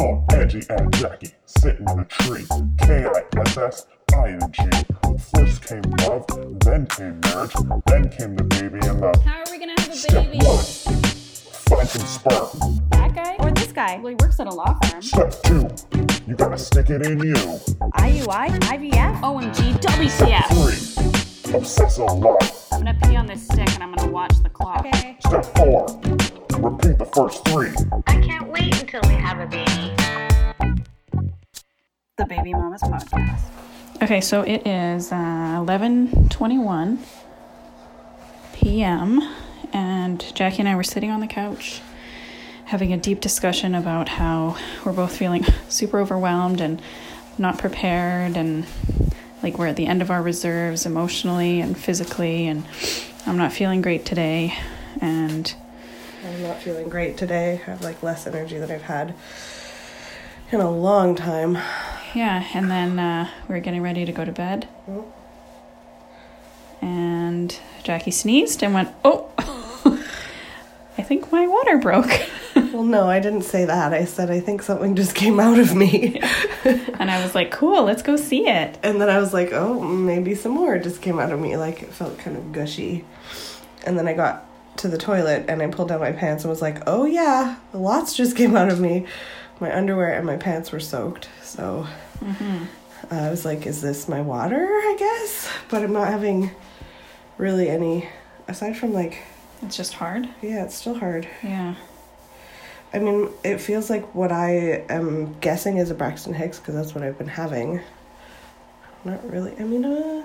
Oh, Angie and Jackie sitting in a tree. K-I-S-S-I-N-G. First came love, then came marriage, then came the baby and the How are we gonna have a step baby? one. Find some sperm. That guy or this guy? Well, he works at a law firm. Step two. You gotta stick it in you. IUI, IVF, OMG, WTF. Three. Obsess a lot. I'm gonna pee on this stick and I'm gonna watch the clock. Okay. Step four. Repeat the first three. I can't wait until we have a baby. The Baby Mamas podcast. Okay, so it is uh, 11:21 p.m. and Jackie and I were sitting on the couch having a deep discussion about how we're both feeling super overwhelmed and not prepared and like we're at the end of our reserves emotionally and physically and I'm not feeling great today and I'm not feeling great today. I have like less energy than I've had in a long time. Yeah, and then uh, we were getting ready to go to bed. And Jackie sneezed and went, Oh, I think my water broke. Well, no, I didn't say that. I said I think something just came out of me. and I was like, Cool, let's go see it. and then I was like, oh, maybe some more just came out of me. Like it felt kind of gushy. And then I got to the toilet and I pulled down my pants and was like, oh yeah, lots just came out of me. My underwear and my pants were soaked. So I was like, is this my water? I guess. But I'm not having really any, aside from like, It's just hard. yeah, it's still hard. Yeah. I mean, it feels like what I am guessing is a Braxton Hicks because that's what I've been having. Not really. I mean, uh,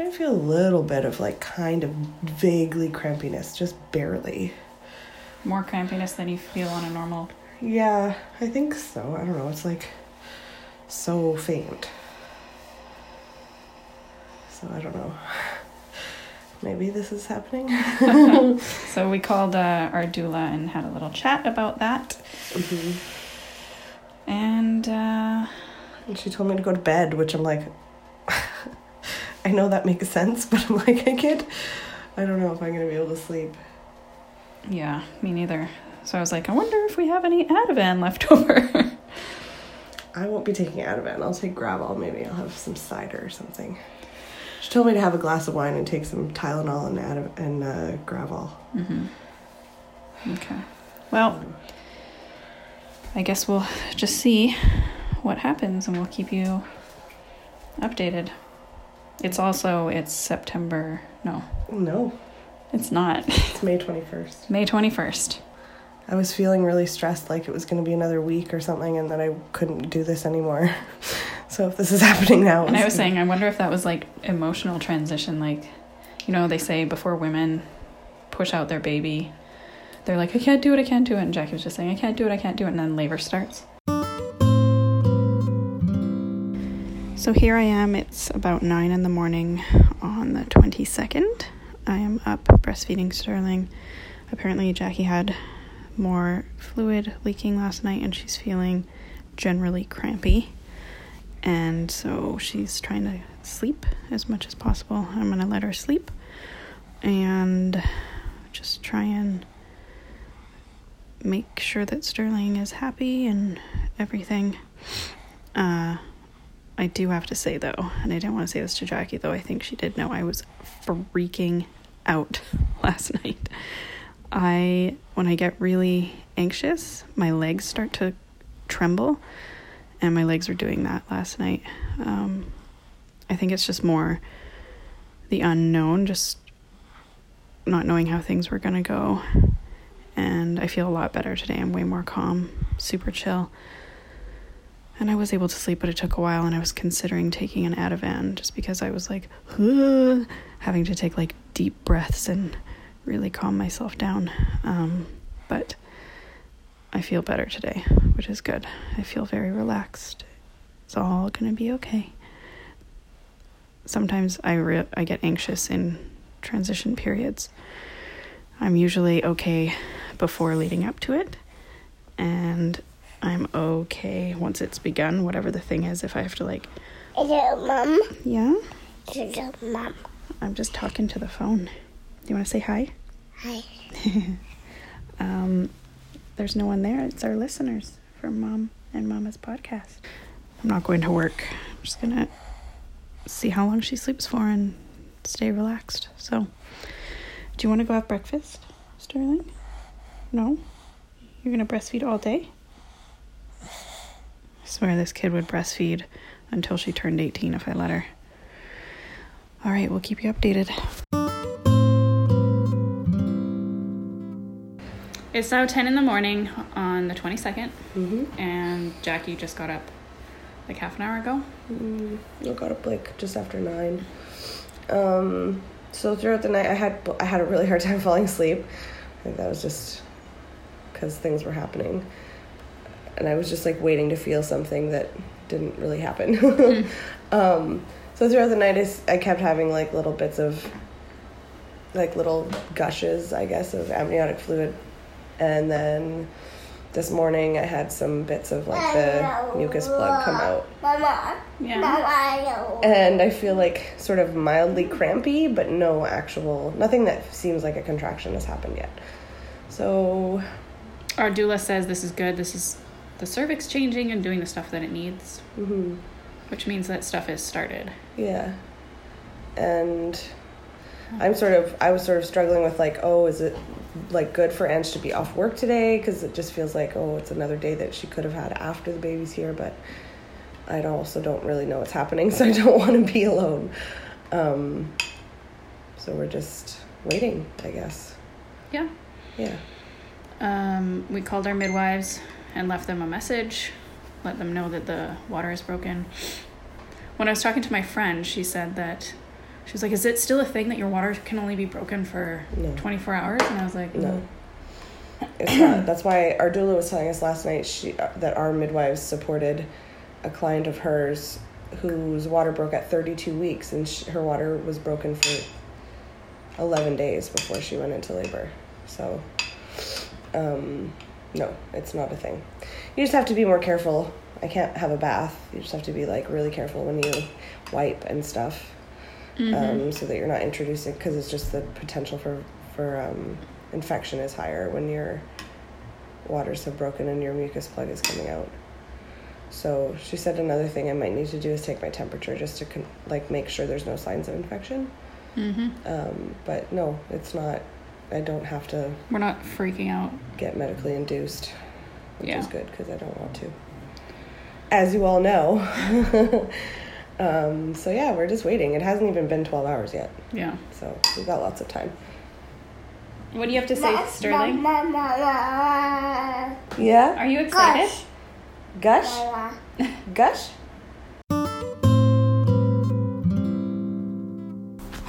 starting to feel a little bit of like kind of vaguely crampiness, just barely. More crampiness than you feel on a normal. Yeah, I think so. I don't know. It's like so faint. So I don't know. Maybe this is happening. So we called uh, our doula and had a little chat about that. And uh, And she told me to go to bed, which I'm like, I know that makes sense, but I'm like, I can't, I don't know if I'm going to be able to sleep. yeah, me neither. So I was like, I wonder if we have any Ativan left over. I won't be taking Ativan. I'll take Gravol. Maybe I'll have some cider or something. She told me to have a glass of wine and take some Tylenol and Ativan and uh, Gravol. Okay. Well, I guess we'll just see what happens and we'll keep you updated. It's also it's September. No, No, it's not. it's May 21st. May 21st. I was feeling really stressed, like it was going to be another week or something, and that I couldn't do this anymore. so if this is happening now, And I was saying I wonder if that was like emotional transition like you know they say before women push out their baby they're like I can't do it, I can't do it and Jackie was just saying I can't do it, I can't do it and then labor starts. So here I am. It's about nine in the morning on the 22nd. I am up breastfeeding Sterling. Apparently, Jackie had more fluid leaking last night and she's feeling generally crampy. And so she's trying to sleep as much as possible. I'm going to let her sleep and just try and make sure that Sterling is happy and everything. Uh, I do have to say though, and I didn't want to say this to Jackie though, I think she did know I was freaking out last night. I when I get really anxious, my legs start to tremble, and my legs were doing that last night. Um, I think it's just more the unknown, just not knowing how things were gonna go. And I feel a lot better today. I'm way more calm, super chill. And I was able to sleep, but it took a while, and I was considering taking an Ativan just because I was like, having to take like deep breaths and really calm myself down. Um, but I feel better today, which is good. I feel very relaxed. It's all gonna be okay. Sometimes I re- I get anxious in transition periods. I'm usually okay before leading up to it, and I'm okay once it's begun, whatever the thing is. If I have to like, Hello, Mom. yeah, Hello, Mom. I'm just talking to the phone. Do you want to say hi? Hi. Um, there's no one there. It's our listeners from Mom and Mama's podcast. I'm not going to work. I'm just gonna see how long she sleeps for and stay relaxed. So, do you want to go have breakfast, Sterling? No? You're gonna breastfeed all day? I swear this kid would breastfeed until she turned 18 if I let her. All right, we'll keep you updated. It's now 10 in the morning on the 22nd, Mm-hmm. and Jackie just got up like half an hour ago. Mm, I got up like just after nine. Um, so throughout the night, I had I had a really hard time falling asleep. I think that was just because things were happening, and I was just like waiting to feel something that didn't really happen. um, so throughout the night, I kept having like little bits of like little gushes, I guess, of amniotic fluid, and then this morning I had some bits of like the mucus plug come out Mama. Yeah. And I feel like sort of mildly crampy, but no actual, nothing that seems like a contraction has happened yet. So, Our doula says this is good. This is the cervix changing and doing the stuff that it needs, hmm which means that stuff is started. yeah. And I'm sort of, I was sort of struggling with like, oh, is it like good for Ange to be off work today? Because it just feels like, oh, it's another day that she could have had after the baby's here, but I also don't really know what's happening, so I don't want to be alone. Um, so we're just waiting, I guess. Yeah. Yeah. Um, we called our midwives and left them a message, let them know that the water is broken. When I was talking to my friend, she said that she was like, "Is it still a thing that your water can only be broken for No. 24 hours?" And I was like, No. It's not. That's why our doula was telling us last night she, uh, that our midwives supported a client of hers whose water broke at 32 weeks, and sh her water was broken for 11 days before she went into labor. So, um, no, it's not a thing. You just have to be more careful. I can't have a bath. You just have to be like really careful when you wipe and stuff um, so that you're not introducing because it's just the potential for for um, infection is higher when your waters have broken and your mucus plug is coming out. So she said another thing I might need to do is take my temperature just to con- like make sure there's no signs of infection. mm-hmm. Um, but no, it's not. I don't have to "We're not freaking out." get medically induced, which Yeah. is good because I don't want to. As you all know. um, so yeah, we're just waiting. It hasn't even been 12 hours yet, Yeah. so we've got lots of time. What do you have to say, Sterling? Yeah? Are you excited? Gosh. Gush? Gush?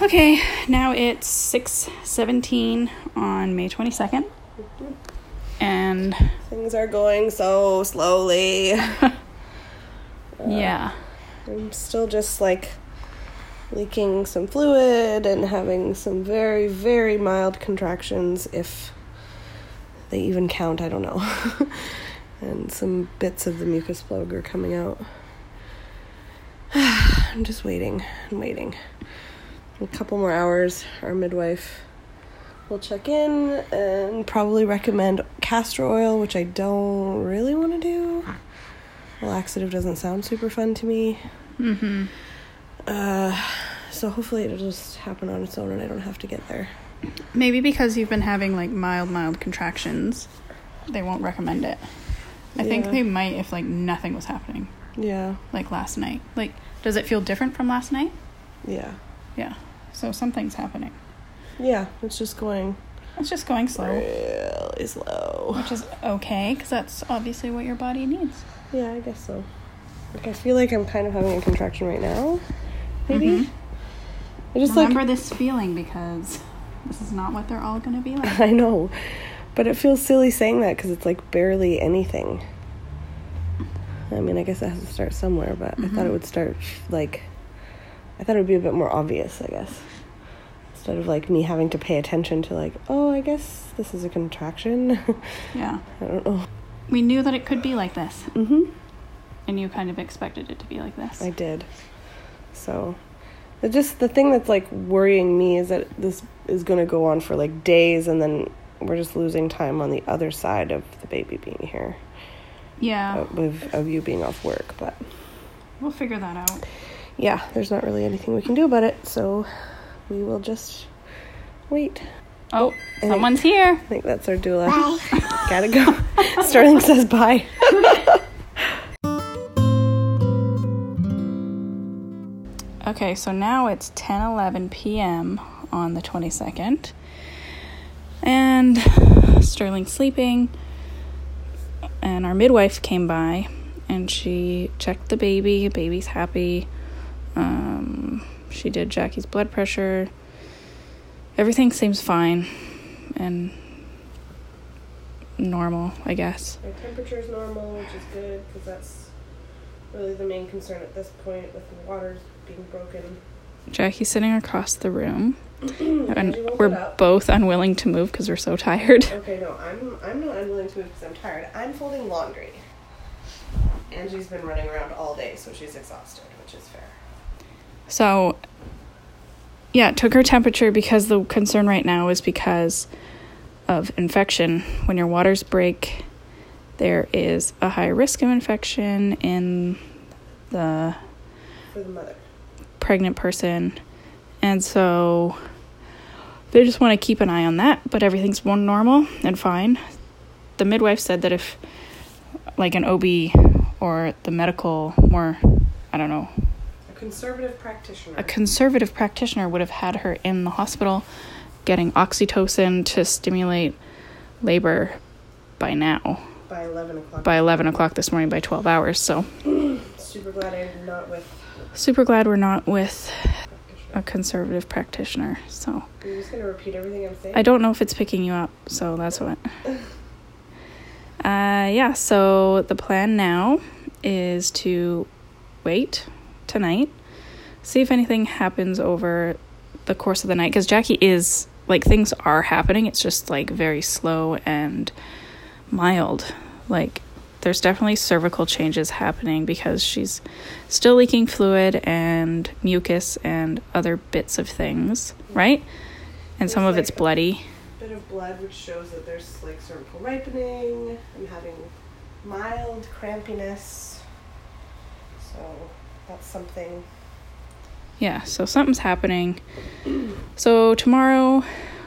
Okay, now it's 6:17 on May 22nd. And Things are going so slowly. yeah. I'm still just like leaking some fluid and having some very, very mild contractions, if they even count, I don't know. and some bits of the mucus plug are coming out. I'm just waiting and waiting. A couple more hours, our midwife will check in and probably recommend castor oil, which I don't really want to do. Laxative doesn't sound super fun to me. Mm-hmm. Uh, so hopefully it'll just happen on its own and I don't have to get there. Maybe because you've been having like mild mild contractions, they won't recommend it. I think they might if like nothing was happening, Yeah, like last night. Like does it feel different from last night? yeah, Yeah. So something's happening. yeah. It's just going It's just going slow, really slow. which is okay cuz that's obviously what your body needs. Yeah, I guess so. Like I feel like I'm kind of having a contraction right now. Maybe. Mhm. I just Remember like this feeling because this is not what they're all going to be like. I know, but it feels silly saying that because it's like barely anything. I mean, I guess it has to start somewhere, but I thought it would start like I thought it would be a bit more obvious. I guess instead of like me having to pay attention to like, oh, I guess this is a contraction. yeah. I don't know. We knew that it could be like this, Mm-hmm. and you kind of expected it to be like this. I did. So, it just the thing that's like worrying me is that this is going to go on for like days, and then we're just losing time on the other side of the baby being here. Yeah, of, of you being off work, but we'll figure that out. yeah, there's not really anything we can do about it, so we will just wait. Oh, I someone's here. I think that's our doula. Gotta go. Sterling says bye. Okay, so now it's 10 11 p.m. on the 22nd. And Sterling's sleeping. And our midwife came by and she checked the baby. Baby's happy. Um, she did Jackie's blood pressure. Everything seems fine and normal, I guess. My temperature is normal, which is good because that's really the main concern at this point with the waters being broken. Jackie's sitting across the room. and we're both unwilling to move because we're so tired. Okay, no, I'm I'm not unwilling to move because I'm tired. I'm folding laundry. Angie's been running around all day, so she's exhausted, which is fair. So, yeah, took her temperature because the concern right now is because of infection. When your waters break, there is a high risk of infection in the For the mother. pregnant person. And so they just want to keep an eye on that, but everything's more normal and fine. The midwife said that if, like, an OB or the medical, more, I don't know, conservative practitioner. a conservative practitioner would have had her in the hospital getting oxytocin to stimulate labor by now, by eleven o'clock. by 11 o'clock this morning, by 12 hours. So, Super glad I'm not with super glad we're not with a conservative practitioner. So, You're just gonna repeat everything I'm saying? I don't know if it's picking you up, so that's what. Uh, yeah, so the plan now is to wait tonight, see if anything happens over the course of the night, because Jackie is like things are happening. It's just like very slow and mild. Like there's definitely cervical changes happening because she's still leaking fluid and mucus and other bits of things, right? And some There's of it's like- bloody. bit of blood which shows that there's like cervical ripening. I'm having mild crampiness. So that's something. Yeah, so something's happening. So tomorrow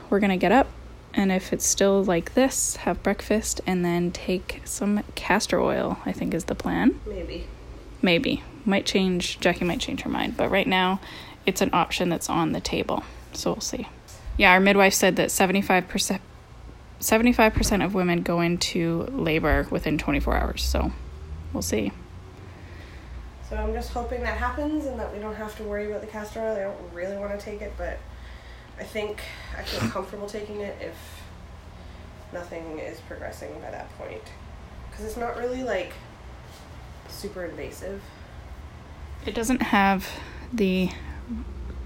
we're gonna get up, and if it's still like this, have breakfast and then take some castor oil, I think is the plan. Maybe. Maybe. Might change, Jackie might change her mind, but right now it's an option that's on the table. So we'll see. Yeah, our midwife said that 75%. 75% of women go into labor within 24 hours, so we'll see. So I'm just hoping that happens and that we don't have to worry about the castor oil. I don't really want to take it, but I think I feel comfortable taking it if nothing is progressing by that point. Because it's not really like super invasive. It doesn't have the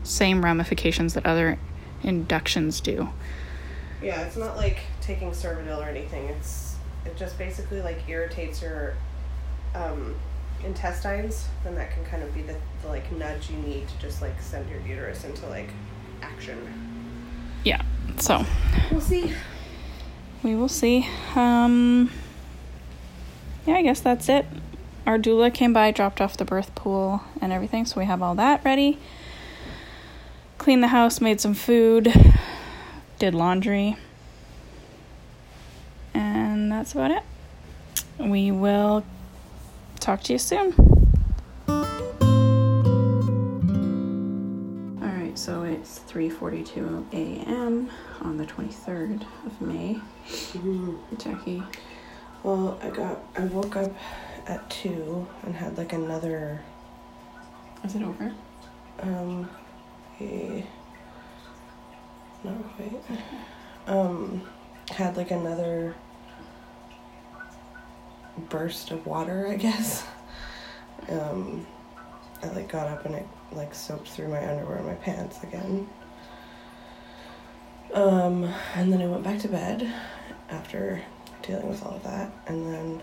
same ramifications that other inductions do. Yeah, it's not like taking Cervidil or anything. It's it just basically like irritates your um, intestines, then that can kind of be the, the like nudge you need to just like send your uterus into like action. Yeah. So We'll see. we will see. Um Yeah, I guess that's it. Our doula came by, dropped off the birth pool and everything, so we have all that ready. Cleaned the house, made some food, did laundry. And that's about it. We will talk to you soon. All right, so it's 3:42 a.m. on the 23rd of May. Jackie, Well, I got I woke up at two and had like another is it over? um a not quite um had like another burst of water i guess um i like got up and it like soaked through my underwear and my pants again um and then i went back to bed after dealing with all of that and then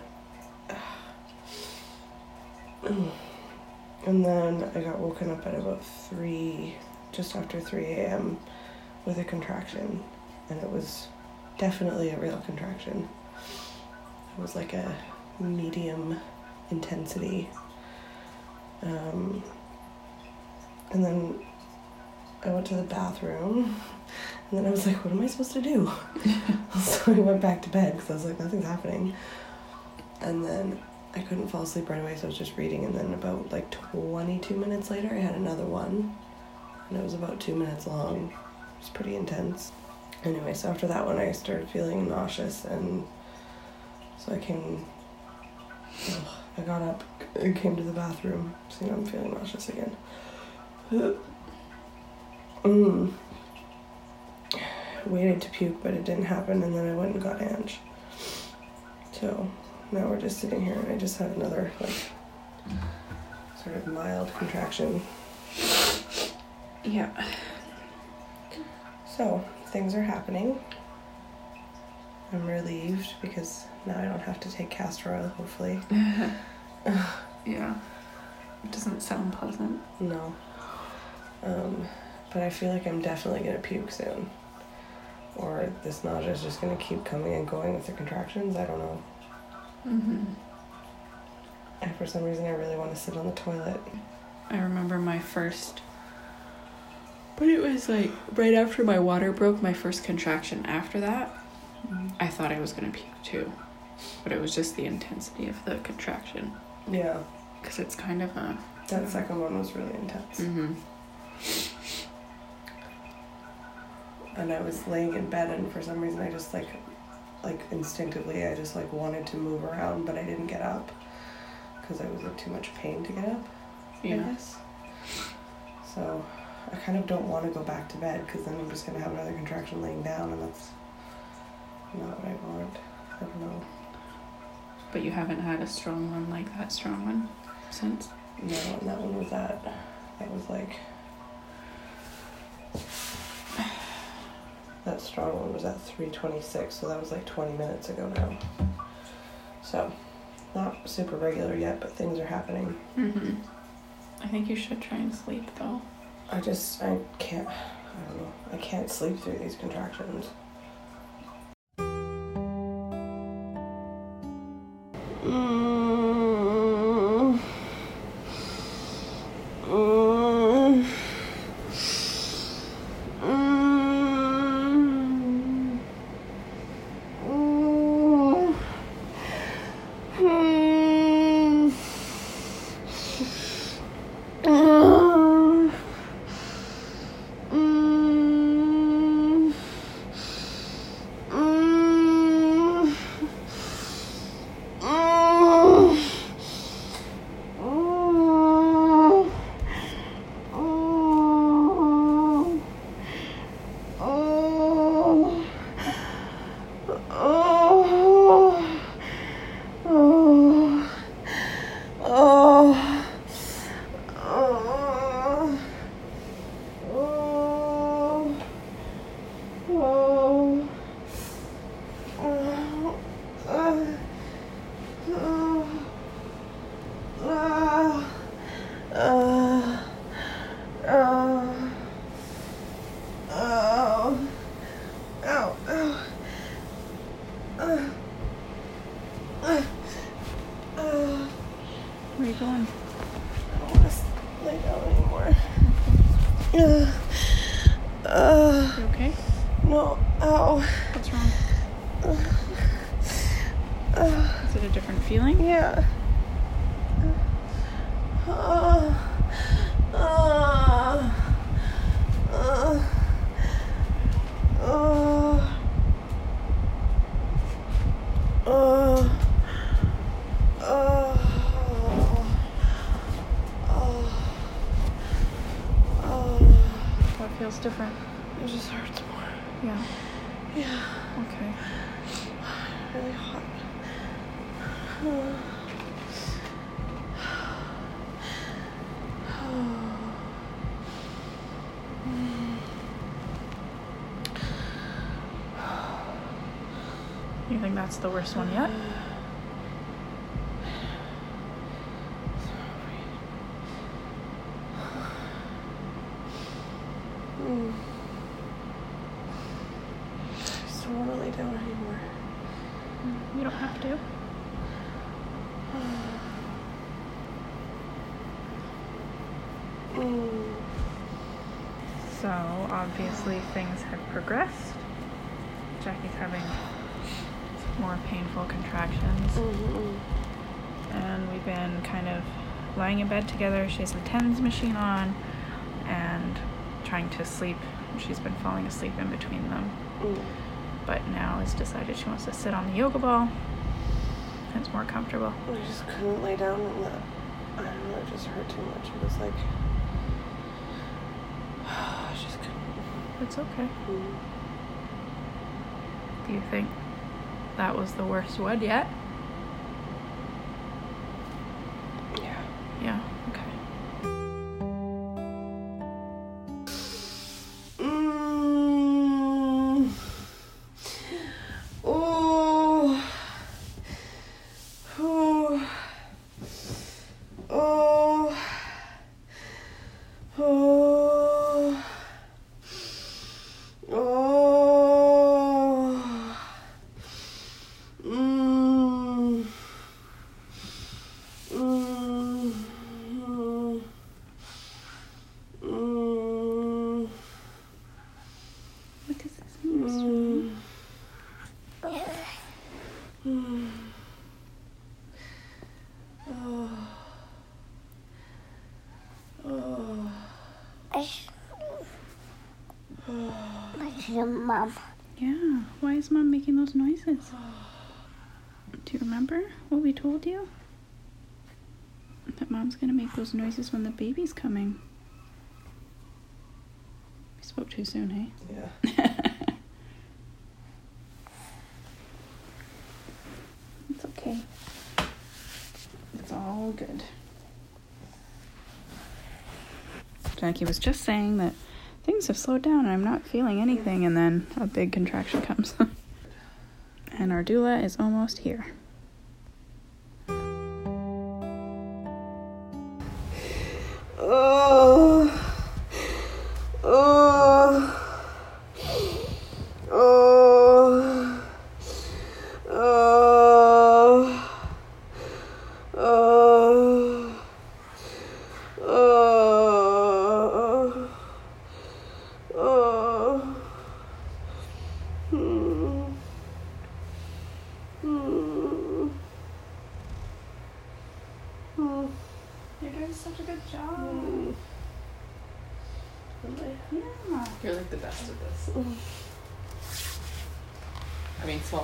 and then I got woken up at about 3, just after 3 a.m. with a contraction. And it was definitely a real contraction. It was like a medium intensity. Um, and then I went to the bathroom, and then I was like, what am I supposed to do? so I went back to bed because I was like, nothing's happening. And then I couldn't fall asleep right away, so I was just reading. And then about like 22 minutes later, I had another one, and it was about two minutes long. It was pretty intense. Anyway, so after that one, I started feeling nauseous, and so I came. Ugh, I got up and came to the bathroom. Now I'm feeling nauseous again. Mm. Waited to puke, but it didn't happen, and then I went and got Ange. So now we're just sitting here, and I just had another like sort of mild contraction. Yeah. So things are happening. I'm relieved because now I don't have to take castor oil. Hopefully, yeah. It doesn't sound pleasant. no. Um, but I feel like I'm definitely gonna puke soon, or this nausea is just gonna keep coming and going with the contractions. I don't know. Mm-hmm. And for some reason, I really want to sit on the toilet. I remember my first. But it was like right after my water broke, my first contraction after that, I thought I was gonna puke too. But it was just the intensity of the contraction. Yeah, Because it's kind of a. that second one was really intense. Mm-hmm. and I was laying in bed and for some reason I just like like instinctively I just like wanted to move around but I didn't get up because I was in too much pain to get up I Yeah. guess so I kind of don't want to go back to bed because then I'm just gonna have another contraction laying down and that's not what I want I don't know But you haven't had a strong one like that strong one since? no and that one was that that was like that strong one was at 326 so that was like 20 minutes ago now so not super regular yet but things are happening Mm-hmm. I think you should try and sleep though. i just i can't i don't know i can't sleep through these contractions different? it just hurts more. Yeah. Yeah, Okay. really hot. You think that's the worst one yet? Mm. I just don't want to lay down anymore. You don't have to. So obviously things have progressed. Jackie's having more painful contractions. Mm-hmm. And we've been kind of lying in bed together. She has the TENS machine on and trying to sleep. She's been falling asleep in between them. Mm. But now has decided she wants to sit on the yoga ball. It's more comfortable. I just couldn't lay down in the. I don't know, it just hurt too much. It was like. I just couldn't. It's okay. Mm-hmm. Do you think that was the worst one yet? Mom. Yeah, why is mom making those noises? Do you remember what we told you? That mom's gonna make those noises when the baby's coming. We spoke too soon, hey? Yeah. it's okay. It's all good. Jackie was just saying that things have slowed down and I'm not feeling anything, and then a big contraction comes. and our doula is almost here.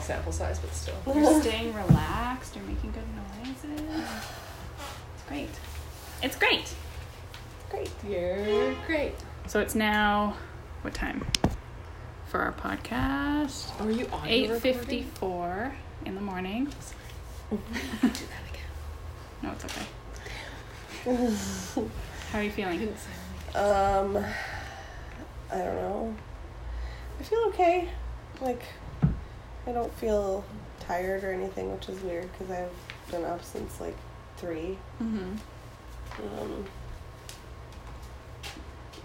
Small sample size, but still. You're staying relaxed. You're making good noises. It's great. It's great. Great. You're great. So it's now what time for our podcast? Are you on? Eight fifty four in the morning. Do that again. No, it's okay. How are you feeling? Um, I don't know. I feel okay. Like, I don't feel tired or anything, which is weird because I've been up since like three. Mm-hmm. Um,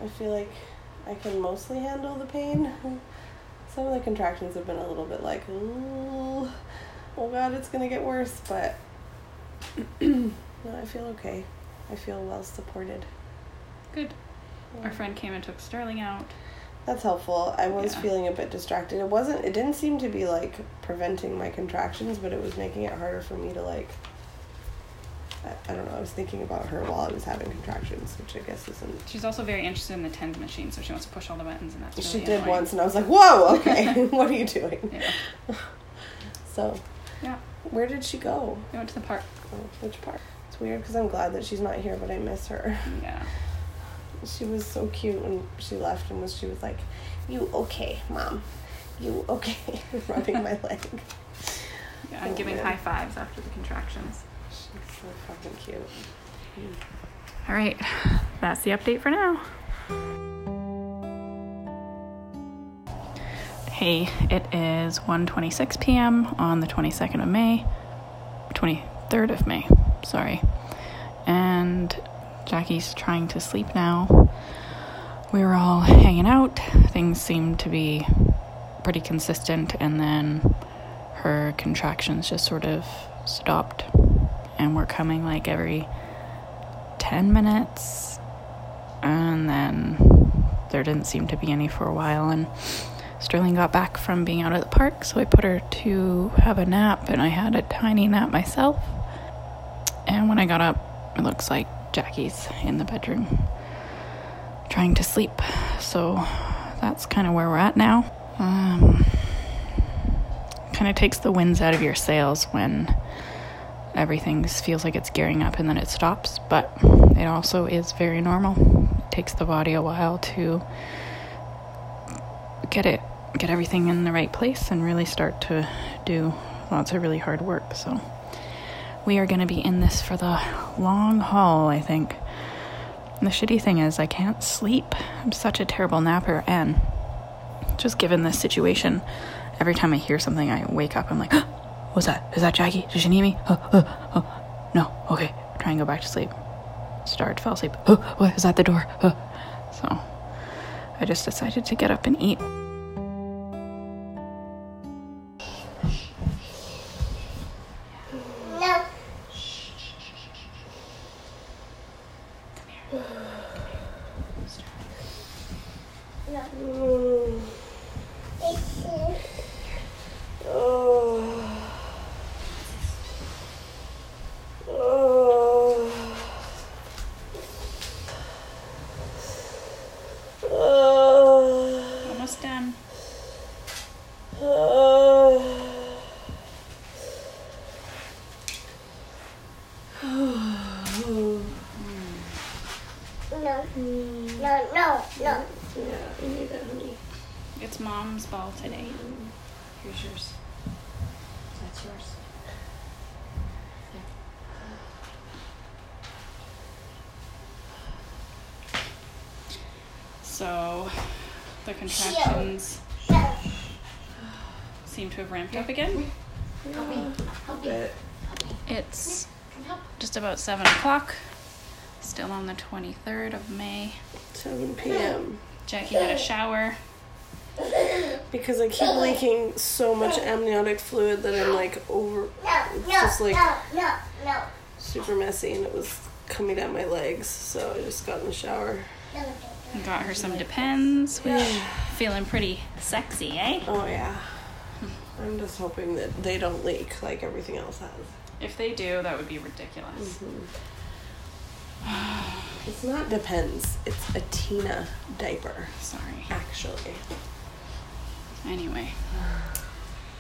I feel like I can mostly handle the pain. Some of the contractions have been a little bit like, ooh, oh god, it's gonna get worse, but no, I feel okay. I feel well supported. Good. Our friend came and took Sterling out. That's helpful. I was Yeah. feeling a bit distracted. It wasn't it didn't seem to be like preventing my contractions, but it was making it harder for me to like I, I don't know, I was thinking about her while I was having contractions, which I guess isn't She's also very interested in the TENS machine, so she wants to push all the buttons, and that's really she did annoying. once and I was like, Whoa, okay, what are you doing? Yeah. So Yeah. where did she go? We went to the park. Oh, which park? It's weird because I'm glad that she's not here, but I miss her. Yeah. She was so cute when she left and was she was like, "You okay, mom? You okay?" rubbing my leg. Yeah. I'm Oh, giving man. high fives after the contractions. She's so fucking cute. All right. That's the update for now. Hey, it is 1:26 p.m. on the 22nd of May, 23rd of May. Sorry. And Jackie's trying to sleep now. We were all hanging out. Things seemed to be pretty consistent and then her contractions just sort of stopped and were coming like every 10 minutes and then there didn't seem to be any for a while. And Sterling got back from being out at the park, so I put her to have a nap, and I had a tiny nap myself. And when I got up, it looks like Jackie's in the bedroom trying to sleep. So that's kind of where we're at now. Um, kind of takes the winds out of your sails when everything feels like it's gearing up and then it stops, but it also is very normal. It takes the body a while to get it, get everything in the right place and really start to do lots of really hard work. So we are going to be in this for the long haul, I think. And the shitty thing is, I can't sleep. I'm such a terrible napper, and just given this situation, every time I hear something, I wake up. I'm like, "What's that? Is that Jackie? Did she need me? Uh, uh. No. Okay. Try and go back to sleep. Start. Fell asleep. What is that? The door. So, I just decided to get up and eat. No. Mm. It's uh, Oh. Oh. Oh. Almost done. Oh. no. No, no, no. Yeah, I need it, honey. It's mom's ball today. Here's yours. That's yours. So, the contractions seem to have ramped up again. But It's just about 7 o'clock. Still on the 23rd of May. 7 p.m. Jackie had a shower. Because I keep leaking so much amniotic fluid that I'm like over. It's just like no, no, no. super messy and it was coming down my legs. So I just got in the shower. Got her some Depends, which feeling pretty sexy, eh? Oh, yeah. I'm just hoping that they don't leak like everything else has. If they do, that would be ridiculous. It's not depends. It's a TENA diaper, Sorry. actually. Anyway,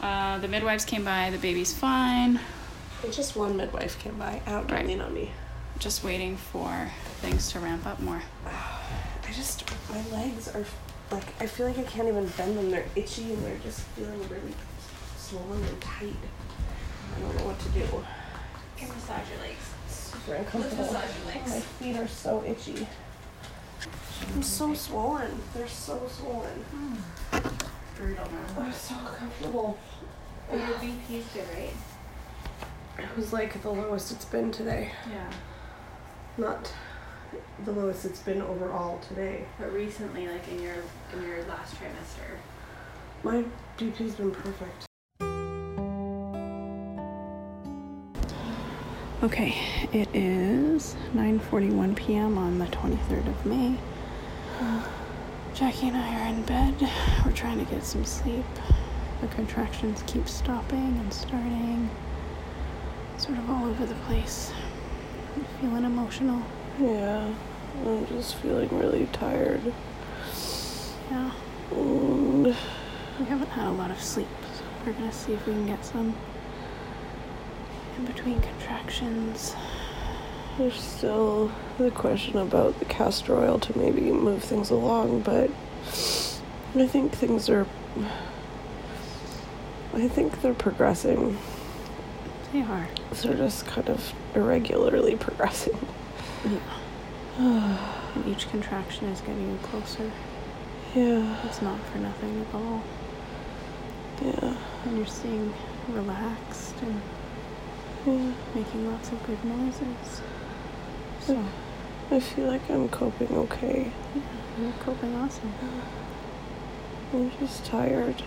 uh, the midwives came by. The baby's fine. And just one midwife came by. Out, don't Right. lean on me. Just waiting for things to ramp up more. I just my legs are like I feel like I can't even bend them. They're itchy and they're just feeling really swollen and tight. I don't know what to do. Can massage your legs. Super uncomfortable. massage your legs. My feet are so itchy. I'm so swollen. They're so swollen. Brutal, man. I'm so uncomfortable. Your BP's good, right? It was like the lowest it's been today. Yeah. Not the lowest it's been overall today. But recently, like in your in your last trimester. My BP's been perfect. Okay, it is 9:41 p.m. on the 23rd of May. Jackie and I are in bed. We're trying to get some sleep. The contractions keep stopping and starting. Sort of all over the place. I'm feeling emotional. Yeah, I'm just feeling really tired. Yeah, And we haven't had a lot of sleep, so we're gonna see if we can get some in between contractions. There's still the question about the castor oil to maybe move things along, but I think things are. I think they're progressing. They are. They're just kind of irregularly progressing. And each contraction is getting you closer. Yeah, It's not for nothing at all. yeah, And you're staying relaxed and yeah. making lots of good noises. So, I feel like I'm coping okay. you're coping awesome. I'm just tired.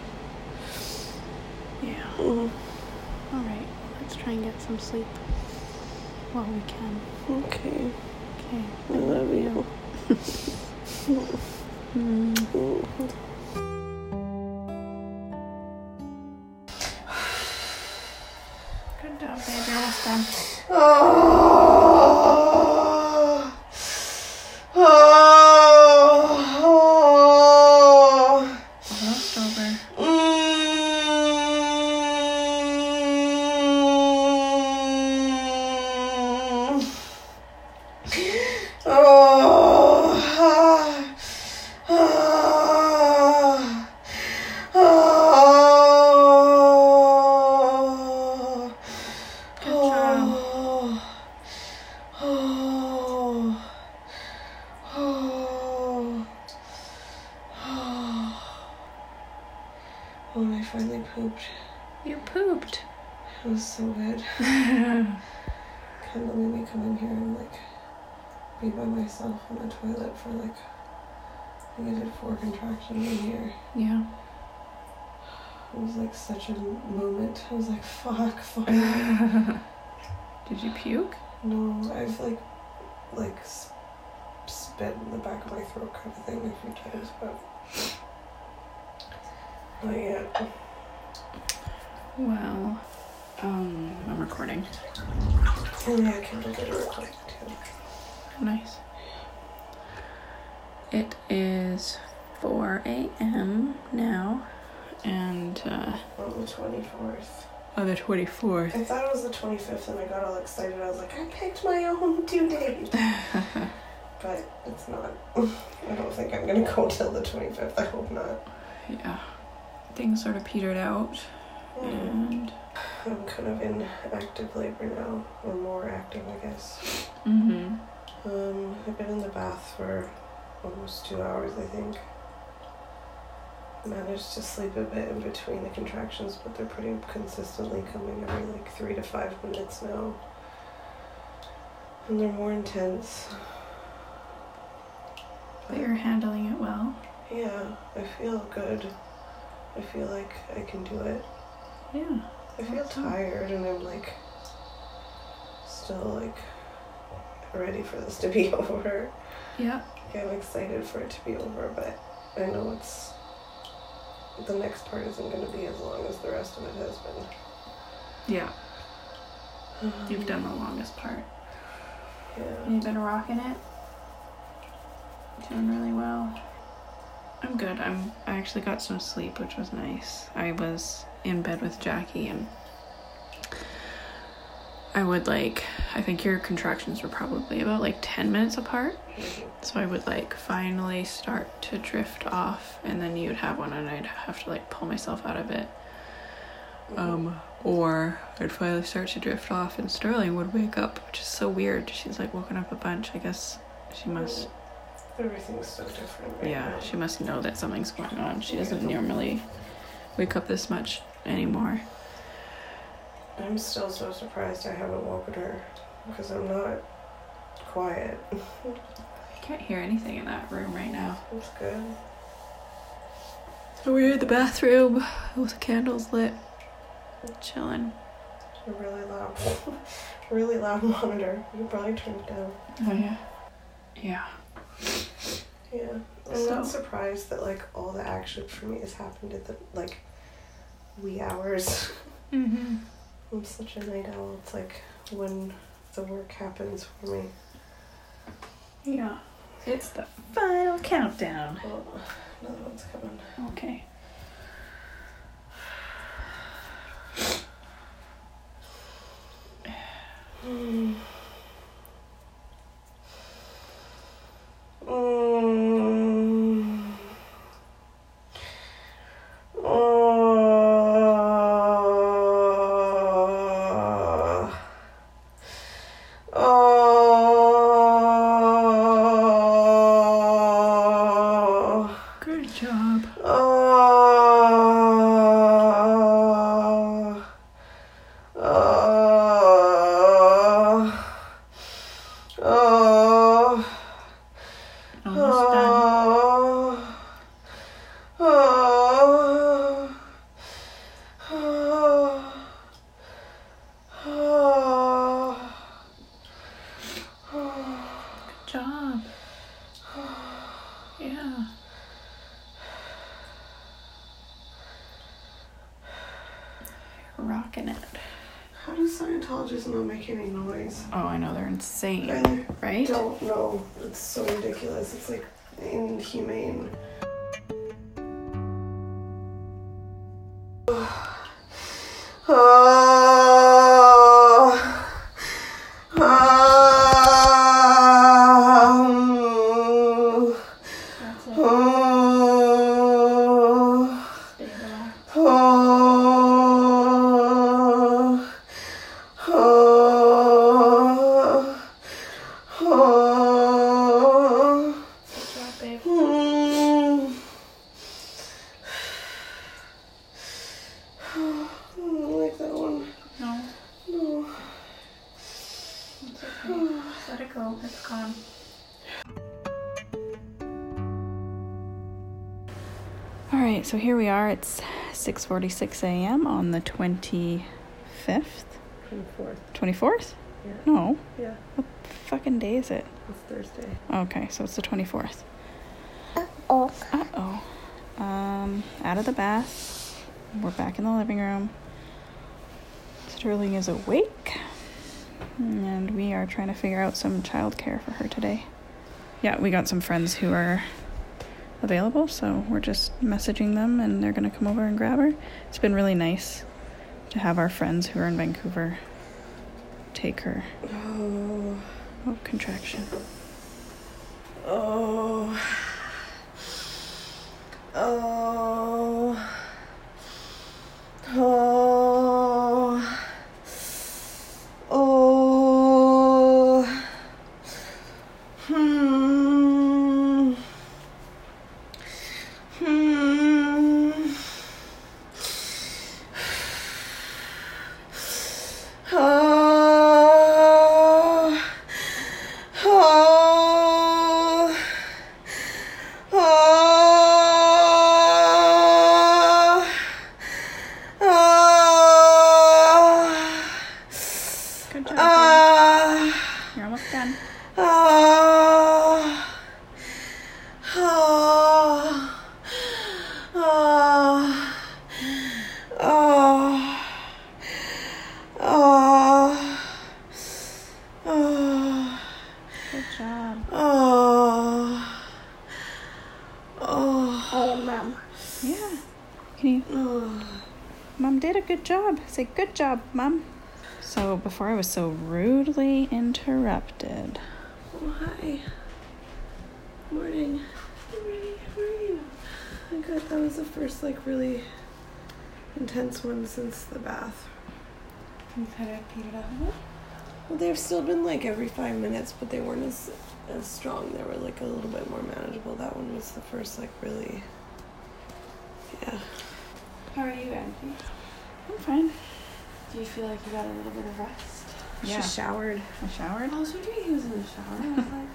Yeah. Mm, All right. Let's try and get some sleep while we can. Okay, Okay. I love you. Good job, babe. You're almost done. Oh. Oh. Almost over. Mm. Oh. Ah. Oh. Good job. Oh. Oh. Oh. Oh. When I finally pooped, You pooped. it was so good. Kendall made me come in here and like be by myself on the toilet for like I think I did four in here. Yeah. It was like such a moment. I was like, fuck, finally. Did you puke? no, I've like like spit in the back of my throat kind of thing a few times, but not yet. Well, um, I'm recording. Oh yeah, Kendall did a recording too. Nice. It is 4 a.m. now, and, uh, On the 24th. oh, the 24th. I thought it was the 25th and I got all excited. I was like, I picked my own due date. but it's not. I don't think I'm gonna go till the 25th. I hope not. yeah. Things sort of petered out, and, I'm kind of in active labor now, or more active, I guess. mm-hmm. Um, I've been in the bath for almost two hours, I think. Managed to sleep a bit in between the contractions, but they're pretty consistently coming every like three to five minutes now. And they're more intense. But you're handling it well. Yeah, I feel good. I feel like I can do it. Yeah. I feel tired and I'm like still like ready for this to be over. Yeah. Like, I'm excited for it to be over, but I know it's the next part isn't going to be as long as the rest of it has been. Yeah. You've done the longest part. Yeah. You've been rocking it. Doing really well. I'm good. I'm I actually got some sleep, which was nice. I was in bed with Jackie and I would like I think your contractions were probably about like 10 minutes apart. So I would like finally start to drift off and then you'd have one and I'd have to like pull myself out of it. Um or I'd finally start to drift off and Sterling would wake up, which is so weird. She's like woken up a bunch. I guess she must Everything's so different right yeah, now. she must know that something's going on. She doesn't normally wake up this much anymore. I'm still so surprised I haven't woken her because I'm not quiet. I can't hear anything in that room right now. It's good. So we're in the bathroom with the candles lit, chilling. A really loud, really loud monitor. You probably turn it down. Oh yeah, yeah. Yeah, I'm So- not surprised that like all the action for me has happened at the like wee hours. Mm-hmm. I'm such a night owl. It's like when the work happens for me. Yeah. It's the final countdown. Oh, another one's coming. Okay. Mm. Oh. Oh. Good job. Oh. tall not noise. Oh, I know they're insane, Right? I right? don't know. It's so ridiculous. It's like inhumane. Oh. 6:46 a.m. on the 25th, 24th. 24th. Yeah. No, Yeah, what fucking day is it? it's Thursday. Okay, so it's the 24th. Uh-oh. Uh oh. Um, out of the bath. We're back in the living room. Sterling is awake. And we are trying to figure out some childcare for her today. Yeah, we got some friends who are available, so we're just messaging them and they're going to come over and grab her. It's been really nice to have our friends who are in Vancouver take her. Oh. Oh, contraction. Oh. Oh. Oh. Oh. Hmm. Hmm. Oh. Oh. Oh. Oh. Good job. Ah. You're almost done. Oh. Oh. Oh. Oh. Oh. Oh. Good job. Oh. Oh. Hey, Mom. Yeah. Can you? Mom did a good job. Say good job, Mom. So before I was so rudely interrupted. Oh, hi. Morning. Morning. How are you? I'm good. That was the first, like, really intense one since the bath. You kind of peed it out a bit. Well, they've still been like every five minutes, but they weren't as as strong. They were like a little bit more manageable. That one was the first, like, really. Yeah. How are you, Angie? I'm fine. Do you feel like you got a little bit of rest? Yeah. She showered. I showered. I was wondering he was in the shower. I was like,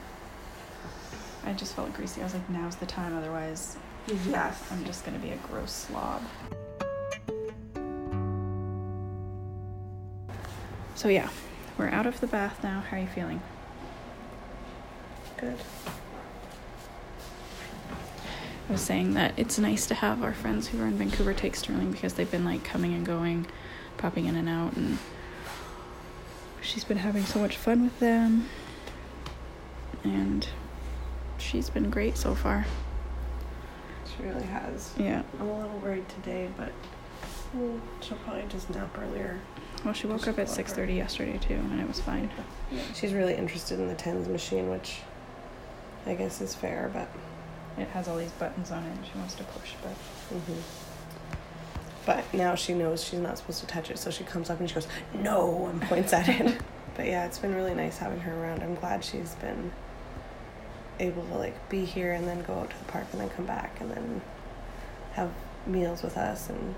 I just felt greasy. I was like, now's the time. Otherwise, Yes. I'm just gonna be a gross slob. So yeah, we're out of the bath now. How are you feeling? Good. I was saying that it's nice to have our friends who are in Vancouver take Sterling because they've been like coming and going, popping in and out, and she's been having so much fun with them. And she's been great so far. She really has. Yeah. I'm a little worried today, but mm, she'll probably just nap earlier. Well, she woke up at 6:30 yesterday too, and it was fine. Yeah. She's really interested in the TENS machine, which I guess is fair, but. It has all these buttons on it, and she wants to push, but hmm But now she knows she's not supposed to touch it, so she comes up and she goes, "No!" and points at it. but yeah, it's been really nice having her around. I'm glad she's been able to like be here and then go out to the park and then come back and then have meals with us, and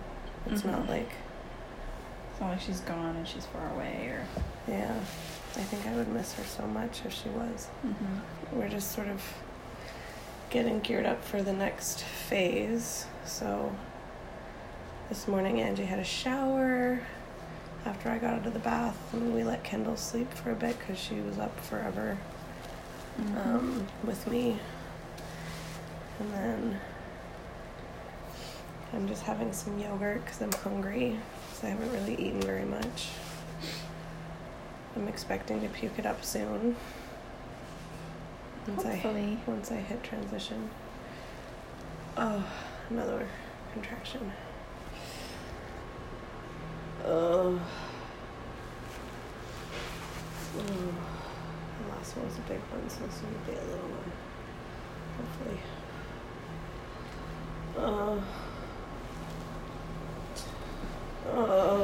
it's not Mhm. like it's not like she's gone and she's far away or. yeah. I think I would miss her so much if she was. Mm-hmm. we're just sort of getting geared up for the next phase. So this morning, Angie had a shower after I got out of the bath, and we let Kendall sleep for a bit because she was up forever um, with me. And then I'm just having some yogurt because I'm hungry because I haven't really eaten very much. I'm expecting to puke it up soon. Once Hopefully. I once I hit transition. Oh, another contraction. Oh. The last one was a big one, so this one will be a little one. Hopefully. Oh. Oh.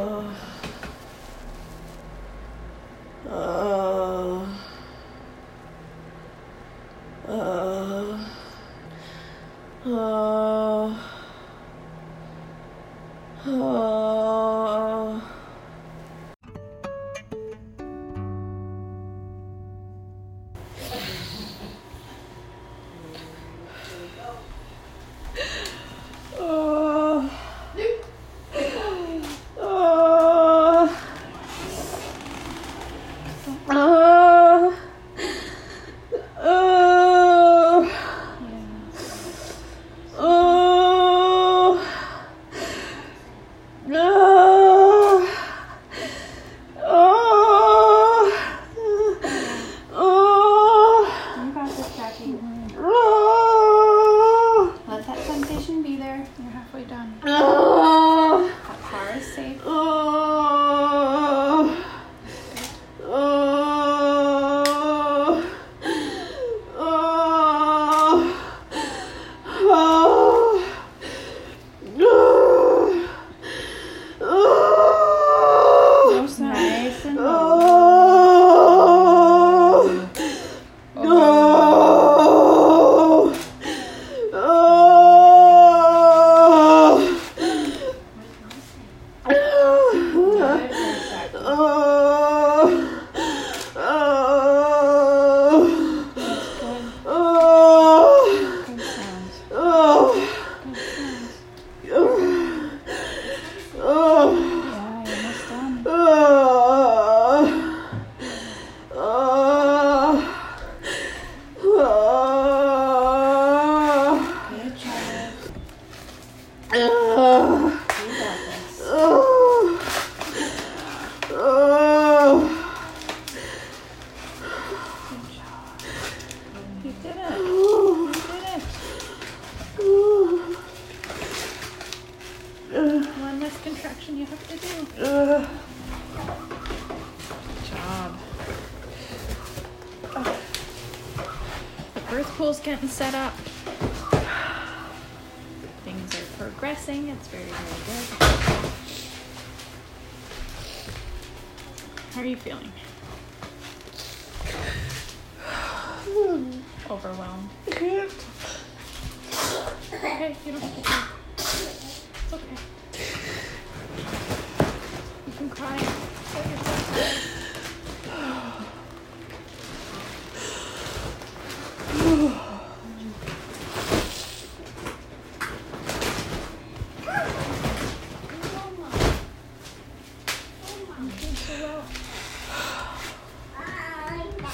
All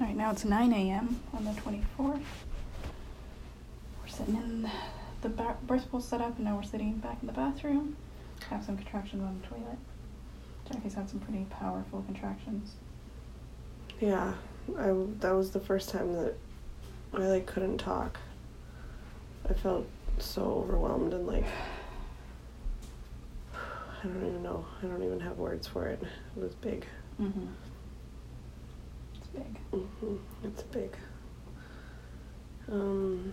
right, now it's 9 a.m. on the 24th. We're sitting in the birth pool set up, and now we're sitting back in the bathroom. Have some contractions on the toilet. Jackie's had some pretty powerful contractions. Yeah, I that was the first time that I like couldn't talk. I felt so overwhelmed and like I don't even know. I don't even have words for it. It was big. Mm-hmm. It's big. hmm It's big. Um.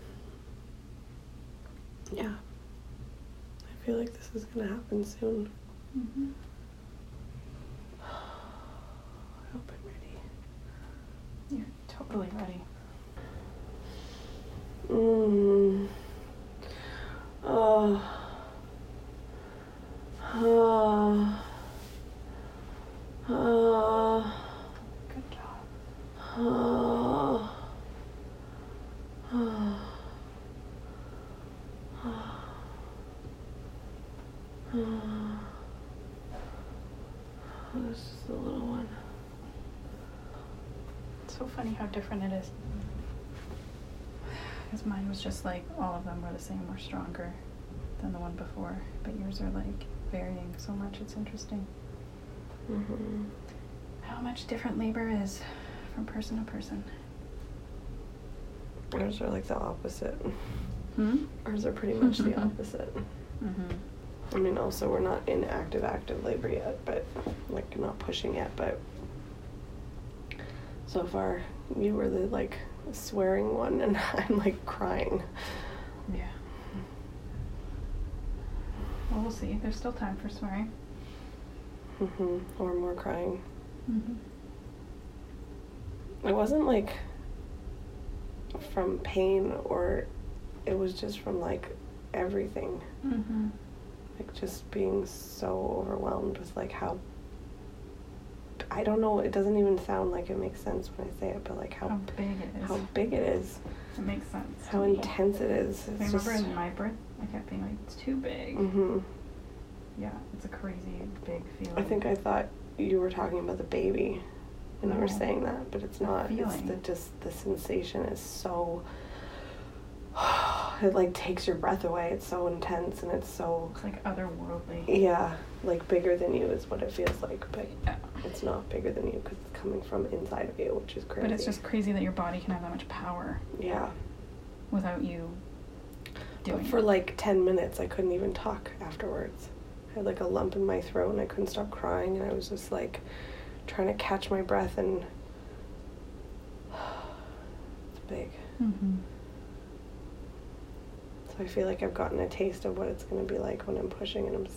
Yeah. I feel like this is gonna happen soon. Mm-hmm. I hope I'm ready. You're totally ready. Mm. Oh. Oh. Oh. Oh. Oh. Oh. This is the little one. It's so funny how different it is. Because mine was just like all of them were the same or stronger than the one before, but yours are like varying so much. It's interesting Mm-hmm. how much different labor is from person to person. Ours are like the opposite. Hmm. Ours are pretty much the opposite. Mm-hmm. I mean, also we're not in active active labor yet, but like not pushing yet. But so far, you were the like swearing one, and I'm like crying. Yeah. Well, we'll see. There's still time for swearing. hmm Or more crying. Mm-hmm. It wasn't like from pain, or it was just from like everything. Mm-hmm. like just being so overwhelmed with like how I don't know, it doesn't even sound like it makes sense when I say it, but like How how big it is. how big it is, it makes sense. how intense it is. I It's remember just in my birth, I kept being like, it's too big. hmm Yeah, it's a crazy big feeling. I think I thought you were talking about the baby when you were saying that, but it's not. It's the feeling. just the sensation is so it like takes your breath away. It's so intense and it's so it's like otherworldly. yeah, like bigger than you is what it feels like, but Yeah. it's not bigger than you because it's coming from inside of you, which is crazy. But it's just crazy that your body can have that much power yeah. without you doing But for it. like ten minutes, I couldn't even talk afterwards. I had like a lump in my throat and I couldn't stop crying, and I was just like trying to catch my breath and it's big. Mm-hmm. So I feel like I've gotten a taste of what it's gonna be like when I'm pushing, and I'm.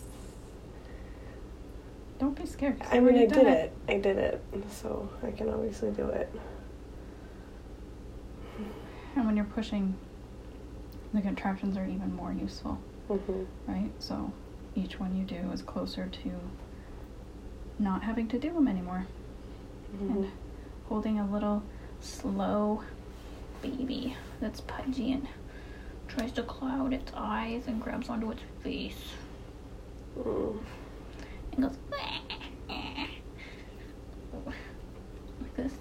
Don't be scared. I mean, I did done it. I did it, so I can obviously do it. And when you're pushing, the contractions are even more useful, hmm right? So each one you do is closer to not having to do them anymore hmm and holding a little slow baby that's pudgy and tries to cloud its eyes and grabs onto its face Mm. and goes like this.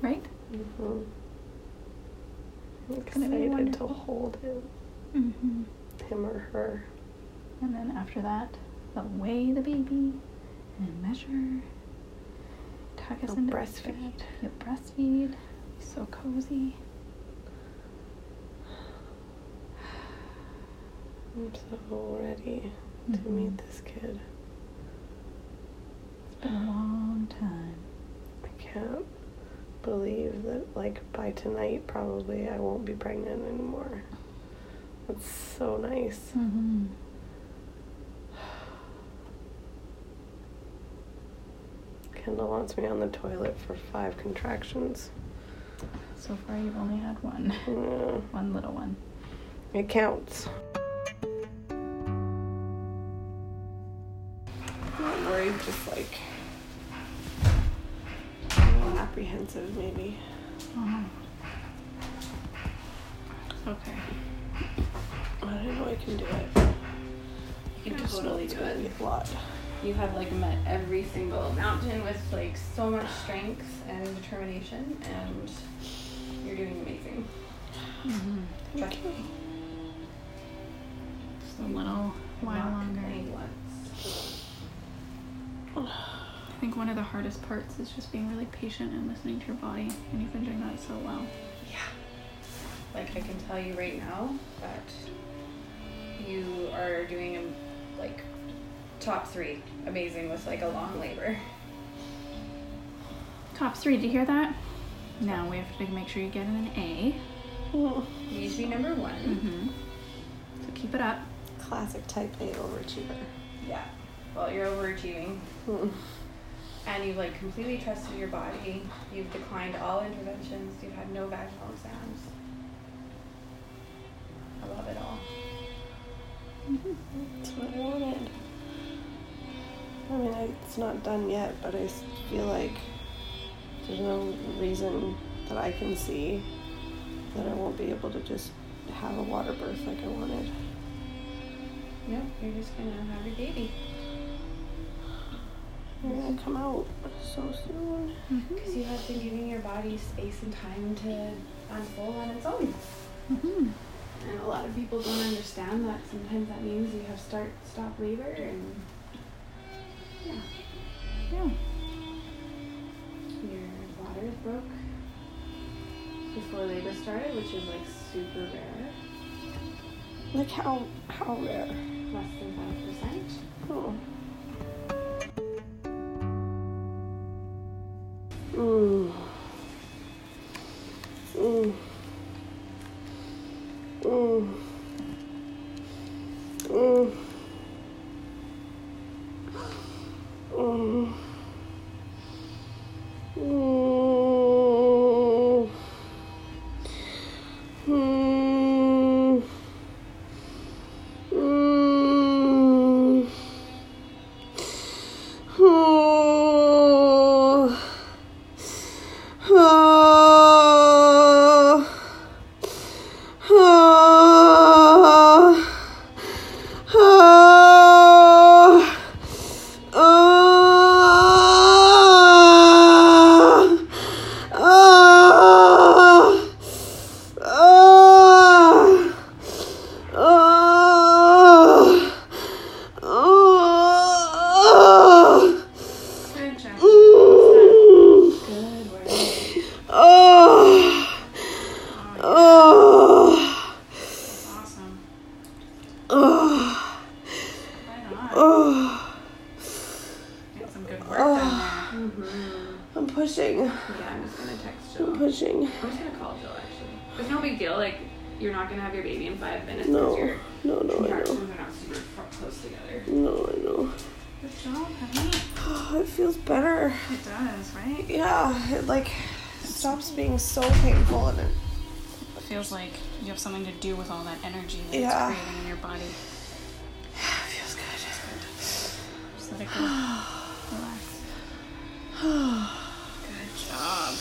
Right? hmm I'm gonna be excited to wonderful. hold him, Mm-hmm. him or her. And then after that, they'll weigh the baby and measure. Tuck us into breastfeed. You'll breastfeed. So cozy. I'm so ready to Mhm. meet this kid. It's been a long time. I can't believe that, like, by tonight, probably I won't be pregnant anymore. That's so nice. Mm-hmm. Kendall wants me on the toilet for five contractions. So far, you've only had one. Yeah, One little one. it counts. Not worried, just like a little apprehensive, maybe. Oh. Okay. But I know I can do it. You can just know totally do it. a lot. You have like met every single mountain with like so much strength and determination, and you're doing amazing. Mm-hmm. Trust me. Just a little while longer. I think one of the hardest parts is just being really patient and listening to your body, and you've been doing that so well. Yeah. Like I can tell you right now that you are doing um, like top three, amazing with like a long labor. Top three, did you hear that? Now we have to make sure you get an A. You need to be number one. Mm-hmm. So keep it up. Classic type A overachiever. Yeah. Well, you're overachieving. Mm. And you've like completely trusted your body. You've declined all interventions. You've had no vaginal exams. I love it all. That's what I wanted. I mean, I, it's not done yet, but I feel like there's no reason that I can see that I won't be able to just have a water birth like I wanted. Yep, you're just gonna have your baby. You're gonna come out so soon. Mm-hmm. Because you have been giving your body space and time to unfold on its own. Mm-hmm. And a lot of people don't understand that. Sometimes that means you have start stop labor and yeah. Yeah. Your bladder broke before labor started, which is like super rare, Like how how rare. less than five percent. Oh. Stops being so painful and it feels like you have something to do with all that energy that Yeah. it's creating in your body. Yeah, it feels good. Just let it go. Relax. Good job.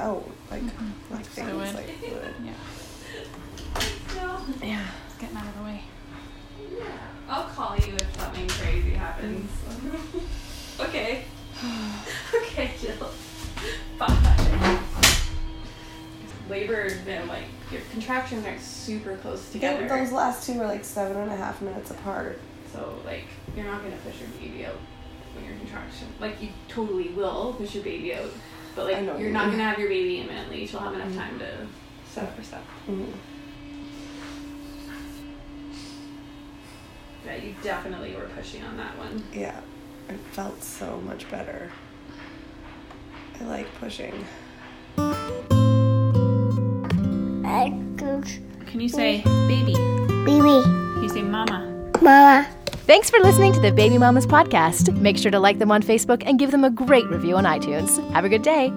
Out, like mm-hmm. like things fluid. like fluid. Yeah. Yeah. It's getting out of the way. Yeah. I'll call you if something crazy happens. okay. okay, Jill. Bye. Labor has been like your contractions are super close together. Yeah, those last two were like seven and a half minutes apart. So like you're not gonna push your baby out when your contraction like you totally will push your baby out. But like I know you're you not mean. gonna have your baby imminently. She'll have enough time to set up her stuff. Mm. Yeah, you definitely were pushing on that one. Yeah, it felt so much better. I like pushing. Can you say baby? baby, Can you say mama? mama. Thanks for listening to the Baby Mamas podcast. Make sure to like them on Facebook and give them a great review on iTunes. Have a good day.